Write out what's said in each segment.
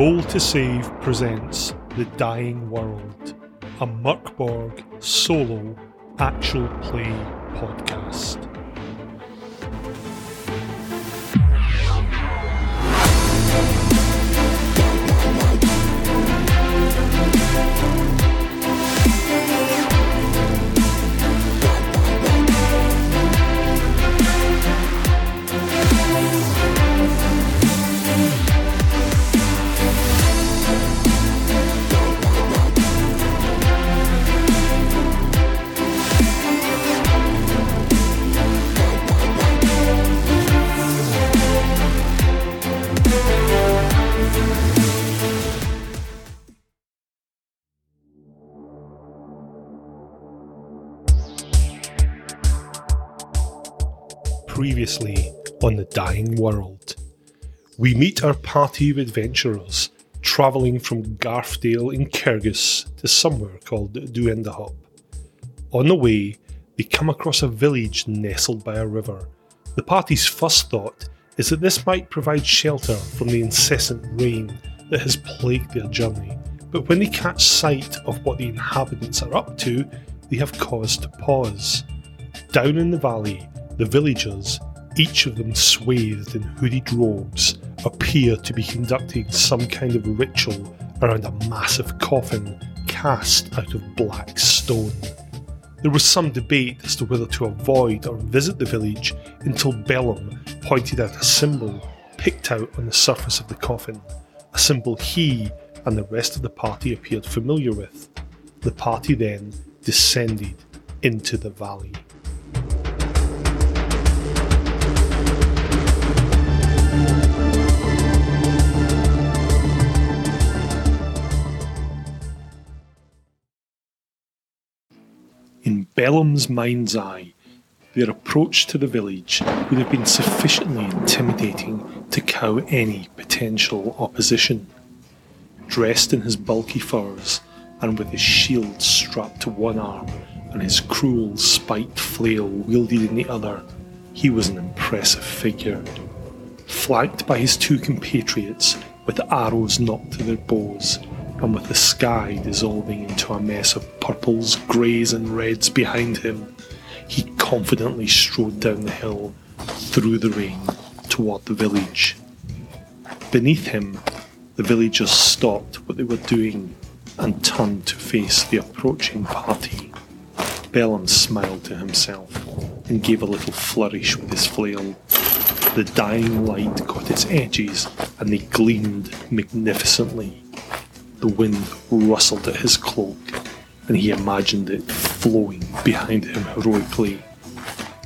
Roll to Save presents The Dying World, a Mörk Borg solo actual play podcast. Previously on The Dying World, we meet our party of adventurers travelling from Garfdale in Kergus to somewhere called Duendahop. On the way, they come across a village nestled by a river. The party's first thought is that this might provide shelter from the incessant rain that has plagued their journey, but when they catch sight of what the inhabitants are up to, they have cause to pause. Down in the valley, the villagers, each of them swathed in hooded robes, appear to be conducting some kind of ritual around a massive coffin cast out of black stone. There was some debate as to whether to avoid or visit the village until Bellum pointed out a symbol picked out on the surface of the coffin, a symbol he and the rest of the party appeared familiar with. The party then descended into the valley. Bellum's mind's eye, their approach to the village would have been sufficiently intimidating to cow any potential opposition. Dressed in his bulky furs, and with his shield strapped to one arm and his cruel spiked flail wielded in the other, he was an impressive figure. Flanked by his two compatriots with arrows nocked to their bows, and with the sky dissolving into a mess of purples, greys, and reds behind him, he confidently strode down the hill through the rain toward the village. Beneath him, the villagers stopped what they were doing and turned to face the approaching party. Bellum smiled to himself and gave a little flourish with his flail. The dying light caught its edges and they gleamed magnificently. The wind rustled at his cloak, and he imagined it flowing behind him heroically.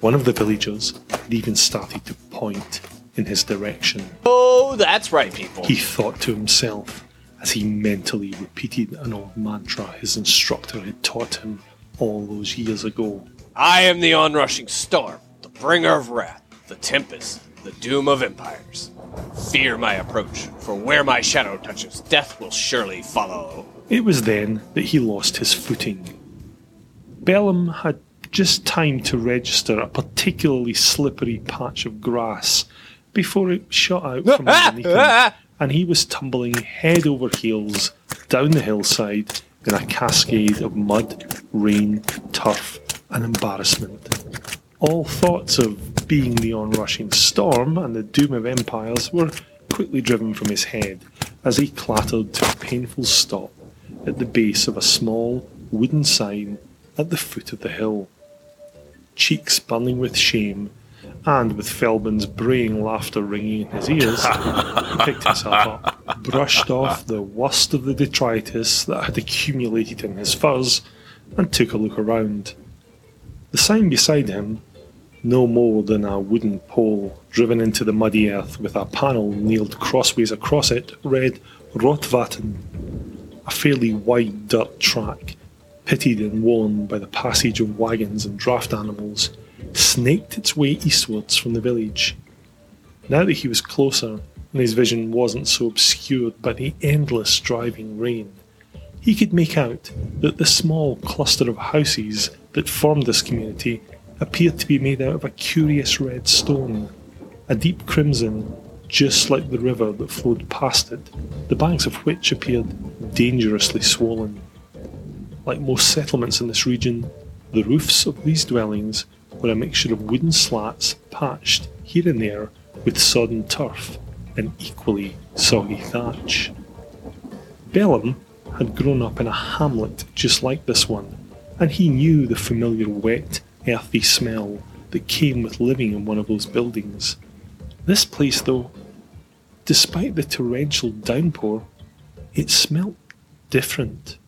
One of the villagers had even started to point in his direction. Oh, that's right, people. He thought to himself as he mentally repeated an old mantra his instructor had taught him all those years ago. I am the onrushing storm, the bringer of wrath, the tempest, the doom of empires. Fear my approach, for where my shadow touches, death will surely follow. It was then that he lost his footing. Bellum had just time to register a particularly slippery patch of grass before it shot out from underneath him, and he was tumbling head over heels down the hillside in a cascade of mud, rain, turf, and embarrassment. All thoughts of being the onrushing storm and the doom of empires were quickly driven from his head as he clattered to a painful stop at the base of a small wooden sign at the foot of the hill. Cheeks burning with shame, and with Felban's braying laughter ringing in his ears, he picked himself up, brushed off the worst of the detritus that had accumulated in his furs, and took a look around. The sign beside him, no more than a wooden pole driven into the muddy earth with a panel nailed crossways across it, read Rotvaten, a fairly wide dirt track, pitted and worn by the passage of wagons and draft animals, snaked its way eastwards from the village. Now that he was closer, and his vision wasn't so obscured by the endless driving rain, he could make out that the small cluster of houses that formed this community appeared to be made out of a curious red stone, a deep crimson, just like the river that flowed past it. the banks of which appeared dangerously swollen. Like most settlements in this region, the roofs of these dwellings were a mixture of wooden slats patched here and there with sodden turf and equally soggy thatch. Bellum had grown up in a hamlet just like this one, and he knew the familiar wet, earthy smell that came with living in one of those buildings. This place, though, despite the torrential downpour, it smelt different.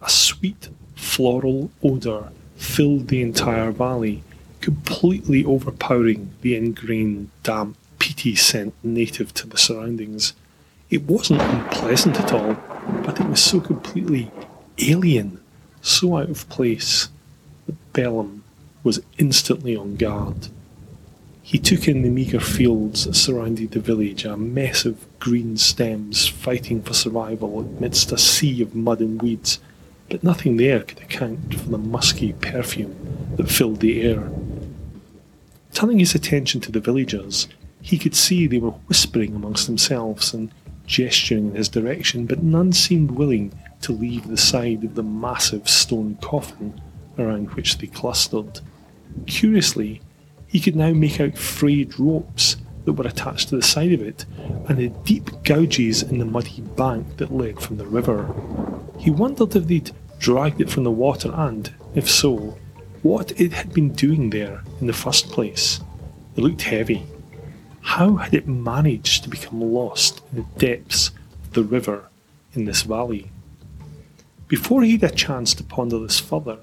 A sweet floral odour filled the entire valley, completely overpowering the ingrained damp, peaty scent native to the surroundings. It wasn't unpleasant at all, but it was so completely alien, so out of place, that Bellum was instantly on guard. He took in the meagre fields that surrounded the village, a mess of green stems fighting for survival amidst a sea of mud and weeds, but nothing there could account for the musky perfume that filled the air. Turning his attention to the villagers, he could see they were whispering amongst themselves and gesturing in his direction, but none seemed willing to leave the side of the massive stone coffin around which they clustered. Curiously, he could now make out frayed ropes that were attached to the side of it and the deep gouges in the muddy bank that led from the river. He wondered if they'd dragged it from the water and, if so, what it had been doing there in the first place. It looked heavy. How had it managed to become lost in the depths of the river in this valley? Before he had a chance to ponder this further,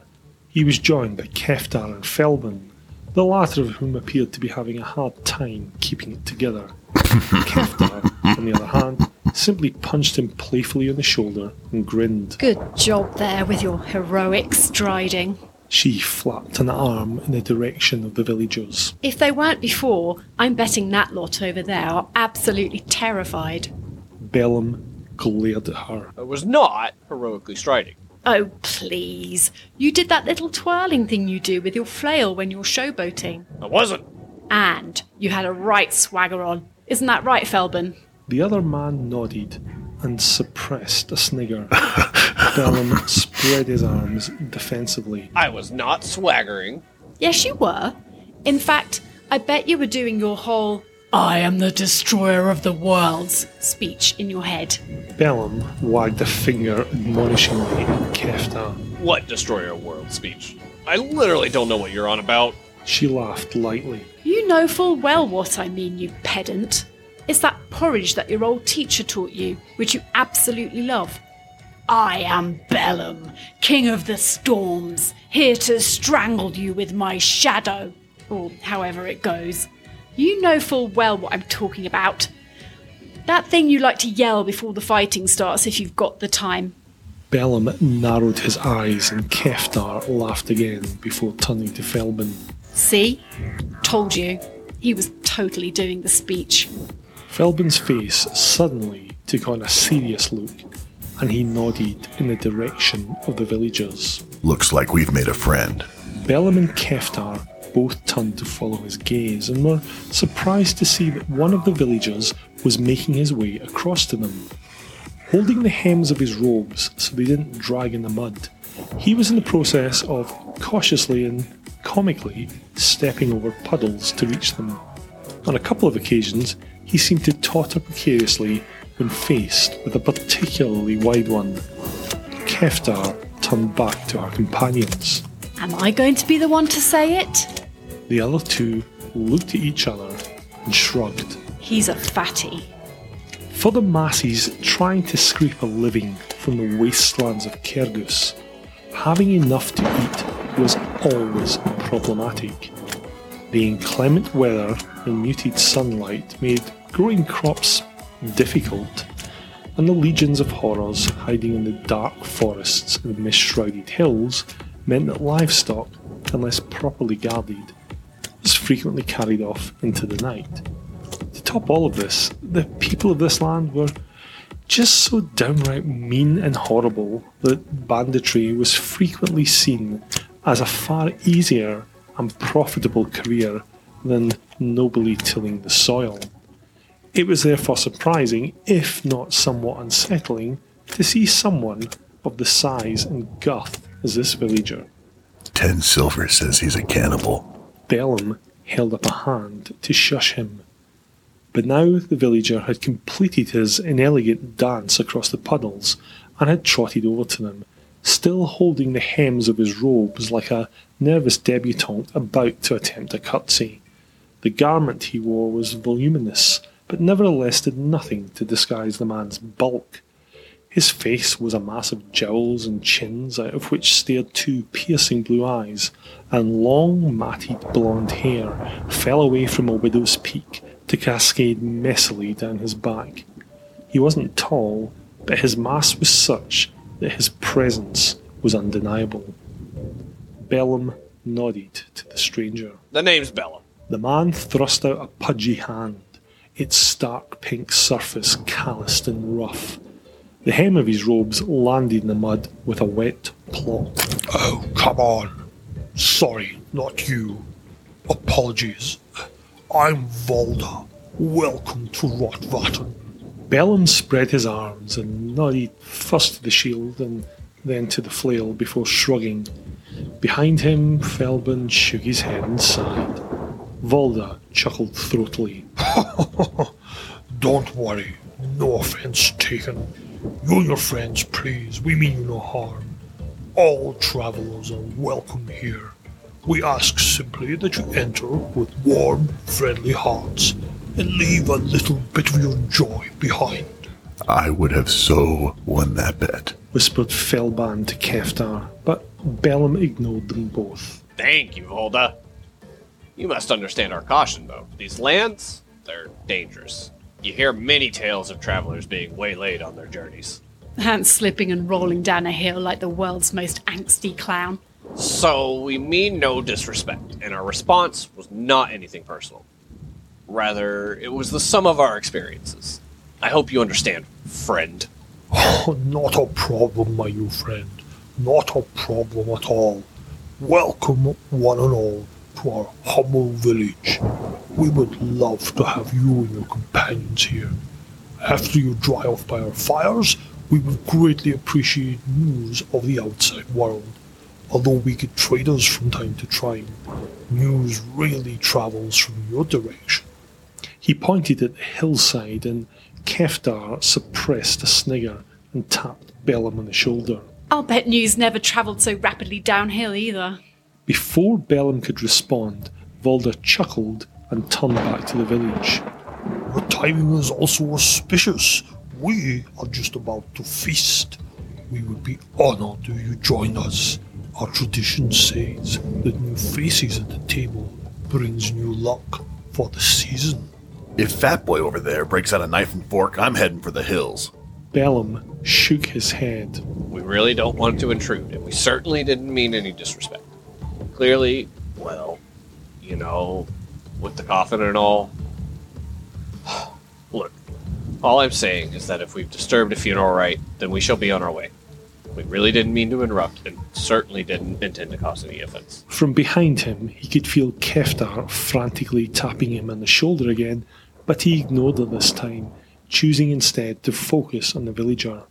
he was joined by Keftar and Felban, the latter of whom appeared to be having a hard time keeping it together. Keftar, on the other hand, simply punched him playfully on the shoulder and grinned. Good job there with your heroic striding. She flapped an arm in the direction of the villagers. If they weren't before, I'm betting that lot over there are absolutely terrified. Bellum glared at her. I was not heroically striding. Oh, please. You did that little twirling thing you do with your flail when you're showboating. I wasn't. And you had a right swagger on. Isn't that right, Felban? The other man nodded and suppressed a snigger. Bellum spread his arms defensively. I was not swaggering. Yes, you were. In fact, I bet you were doing your whole I am the destroyer of the worlds speech in your head. Bellum wagged a finger admonishingly at Keftar. What destroyer of world speech? I literally don't know what you're on about. She laughed lightly. You know full well what I mean, you pedant. It's that porridge that your old teacher taught you, which you absolutely love. I am Bellum, king of the storms, here to strangle you with my shadow. Or however it goes. You know full well what I'm talking about. That thing you like to yell before the fighting starts if you've got the time. Bellum narrowed his eyes and Keftar laughed again before turning to Felban. See? Told you. He was totally doing the speech. Felban's face suddenly took on a serious look, and he nodded in the direction of the villagers. Looks like we've made a friend. Bellum and Keftar both turned to follow his gaze and were surprised to see that one of the villagers was making his way across to them. Holding the hems of his robes so they didn't drag in the mud, he was in the process of cautiously and comically stepping over puddles to reach them. On a couple of occasions, he seemed to totter precariously when faced with a particularly wide one. Keftar turned back to her companions. Am I going to be the one to say it? The other two looked at each other and shrugged. He's a fatty. For the masses trying to scrape a living from the wastelands of Kergus, having enough to eat was always problematic. The inclement weather and muted sunlight made growing crops difficult, and the legions of horrors hiding in the dark forests and mist shrouded hills meant that livestock, unless properly guarded, frequently carried off into the night. To top all of this, the people of this land were just so downright mean and horrible that banditry was frequently seen as a far easier and profitable career than nobly tilling the soil. It was therefore surprising, if not somewhat unsettling, to see someone of the size and girth as this villager. Ten silver says he's a cannibal. Bellum held up a hand to shush him. But now the villager had completed his inelegant dance across the puddles and had trotted over to them, still holding the hems of his robes like a nervous debutante about to attempt a curtsy. The garment he wore was voluminous, but nevertheless did nothing to disguise the man's bulk. His face was a mass of jowls and chins, out of which stared two piercing blue eyes, and long matted blonde hair fell away from a widow's peak to cascade messily down his back. He wasn't tall, but his mass was such that his presence was undeniable. Bellum nodded to the stranger. The name's Bellum. The man thrust out a pudgy hand, its stark pink surface calloused and rough. The hem of his robes landed in the mud with a wet plop. Oh, come on. Sorry, not you. Apologies. I'm Volda. Welcome to Rotvatten. Bellum spread his arms and nodded first to the shield and then to the flail before shrugging. Behind him, Felban shook his head and sighed. Volda chuckled throatily. Don't worry. No offense taken. You and your friends, please. We mean you no harm. All travelers are welcome here. We ask simply that you enter with warm, friendly hearts and leave a little bit of your joy behind. I would have so won that bet. Whispered Felban to Keftar, but Bellum ignored them both. Thank you, Volda. You must understand our caution, though. These lands, they're dangerous. You hear many tales of travelers being waylaid on their journeys. And slipping and rolling down a hill like the world's most angsty clown. So we mean no disrespect, and our response was not anything personal. Rather, it was the sum of our experiences. I hope you understand, friend. Oh, not a problem, my new friend. Not a problem at all. Welcome, one and all, to our humble village. We would love to have you and your companions here. After you dry off by our fires, we would greatly appreciate news of the outside world. Although we get traders from time to time, news rarely travels from your direction. He pointed at the hillside, and Keftar suppressed a snigger and tapped Bellum on the shoulder. I'll bet news never travelled so rapidly downhill either. Before Bellum could respond, Volda chuckled and turned back to the village. Your timing is also auspicious. We are just about to feast. We would be honored if you join us. Our tradition says that new faces at the table brings new luck for the season. If Fat Boy over there breaks out a knife and fork, I'm heading for the hills. Bellum shook his head. We really don't want to intrude, and we certainly didn't mean any disrespect. Clearly, well, you know, with the coffin and all. Look, all I'm saying is that if we've disturbed a funeral rite, then we shall be on our way. We really didn't mean to interrupt, and certainly didn't intend to cause any offense. From behind him, he could feel Keftar frantically tapping him on the shoulder again, but he ignored her this time, choosing instead to focus on the villager.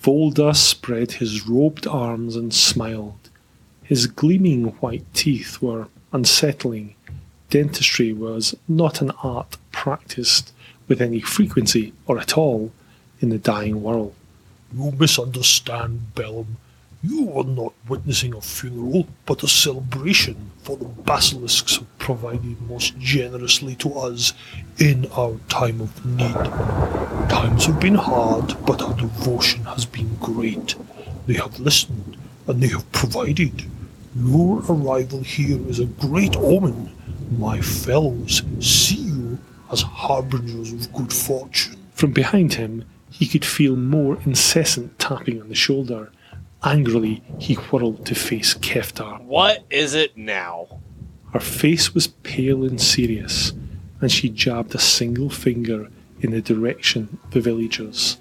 Volda spread his robed arms and smiled. His gleaming white teeth were unsettling. Dentistry was not an art practiced with any frequency or at all in the dying world. You misunderstand, Bellum. You are not witnessing a funeral, but a celebration, for the basilisks have provided most generously to us in our time of need. Times have been hard, but our devotion has been great. They have listened, and they have provided. Your arrival here is a great omen. My fellows see you as harbingers of good fortune. From behind him, he could feel more incessant tapping on the shoulder. Angrily, he whirled to face Keftar. What is it now? Her face was pale and serious, and she jabbed a single finger in the direction of the villagers.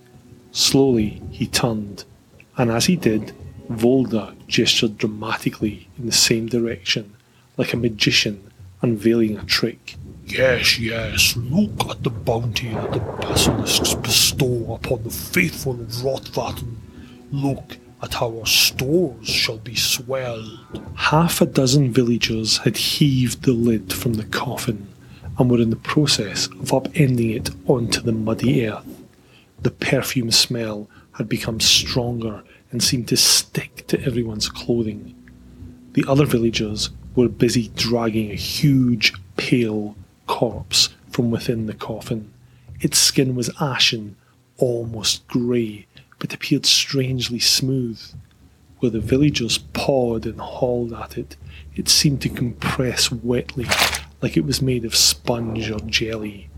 Slowly, he turned, and as he did, Volda gestured dramatically in the same direction, like a magician unveiling a trick. Yes, yes, look at the bounty that the basilisks bestow upon the faithful of Rotvaten. Look at how our stores shall be swelled. Half a dozen villagers had heaved the lid from the coffin and were in the process of upending it onto the muddy earth. The perfume smell had become stronger and seemed to stick to everyone's clothing. The other villagers were busy dragging a huge, pale corpse from within the coffin. Its skin was ashen, almost grey, but appeared strangely smooth. Where the villagers pawed and hauled at it, it seemed to compress wetly, like it was made of sponge or jelly.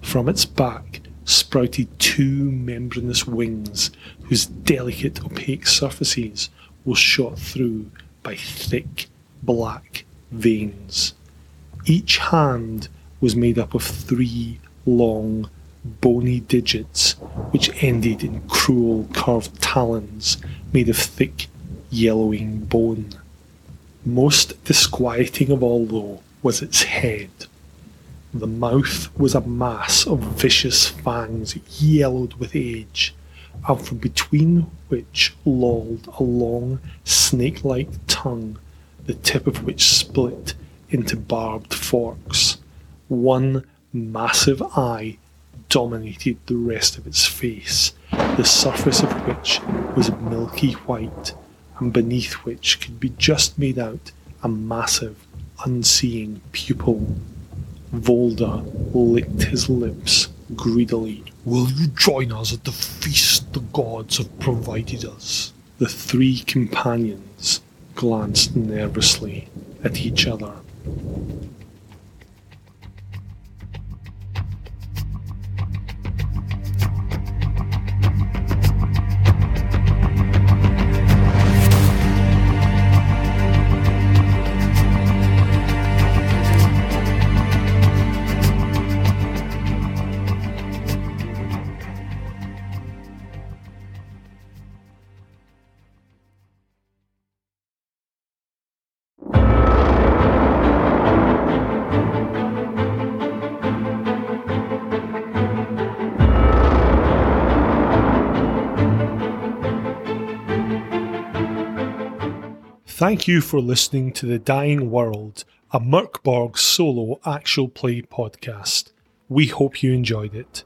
From its back sprouted two membranous wings, whose delicate opaque surfaces were shot through by thick black veins. Each hand was made up of three long, bony digits which ended in cruel curved talons made of thick, yellowing bone. Most disquieting of all, though, was its head. The mouth was a mass of vicious fangs yellowed with age, and from between which lolled a long, snake like tongue, the tip of which split into barbed forks. One massive eye dominated the rest of its face, the surface of which was milky white, and beneath which could be just made out a massive, unseeing pupil. Volda licked his lips greedily. Will you join us at the feast the gods have provided us? The three companions glanced nervously at each other. Thank you for listening to The Dying World, a Mörk Borg solo actual play podcast. We hope you enjoyed it.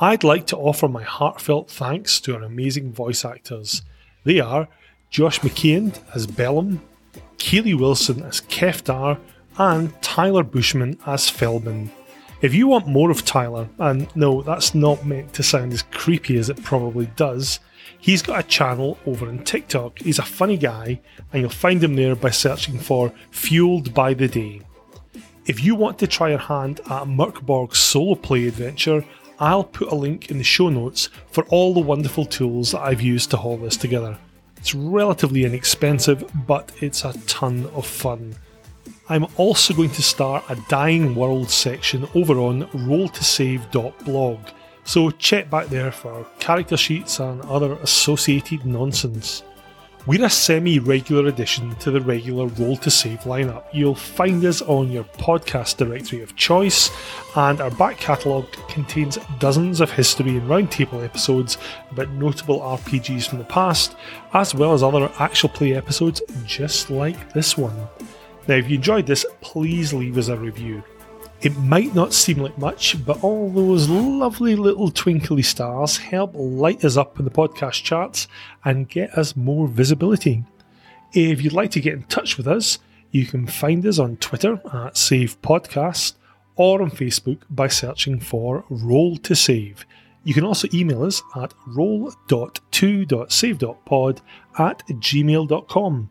I'd like to offer my heartfelt thanks to our amazing voice actors. They are Josh McKeand as Bellum, Keeley Wilson as Keftar, and Tyler Bushman as Felban. If you want more of Tyler, and no, that's not meant to sound as creepy as it probably does, He's got a channel over on TikTok. He's a funny guy, and you'll find him there by searching for Fueled by the Day. If you want to try your hand at a Mörk Borg solo play adventure, I'll put a link in the show notes for all the wonderful tools that I've used to haul this together. It's relatively inexpensive, but it's a ton of fun. I'm also going to start a Dying World section over on roll2save.blog so check back there for character sheets and other associated nonsense. We're a semi regular addition to the regular Roll to Save lineup. You'll find us on your podcast directory of choice, and our back catalogue contains dozens of history and roundtable episodes about notable RPGs from the past, as well as other actual play episodes just like this one. Now, if you enjoyed this, please leave us a review. It might not seem like much, but all those lovely little twinkly stars help light us up in the podcast charts and get us more visibility. If you'd like to get in touch with us, you can find us on Twitter at Save Podcast or on Facebook by searching for Roll to Save. You can also email us at roll.2.save.pod at gmail.com.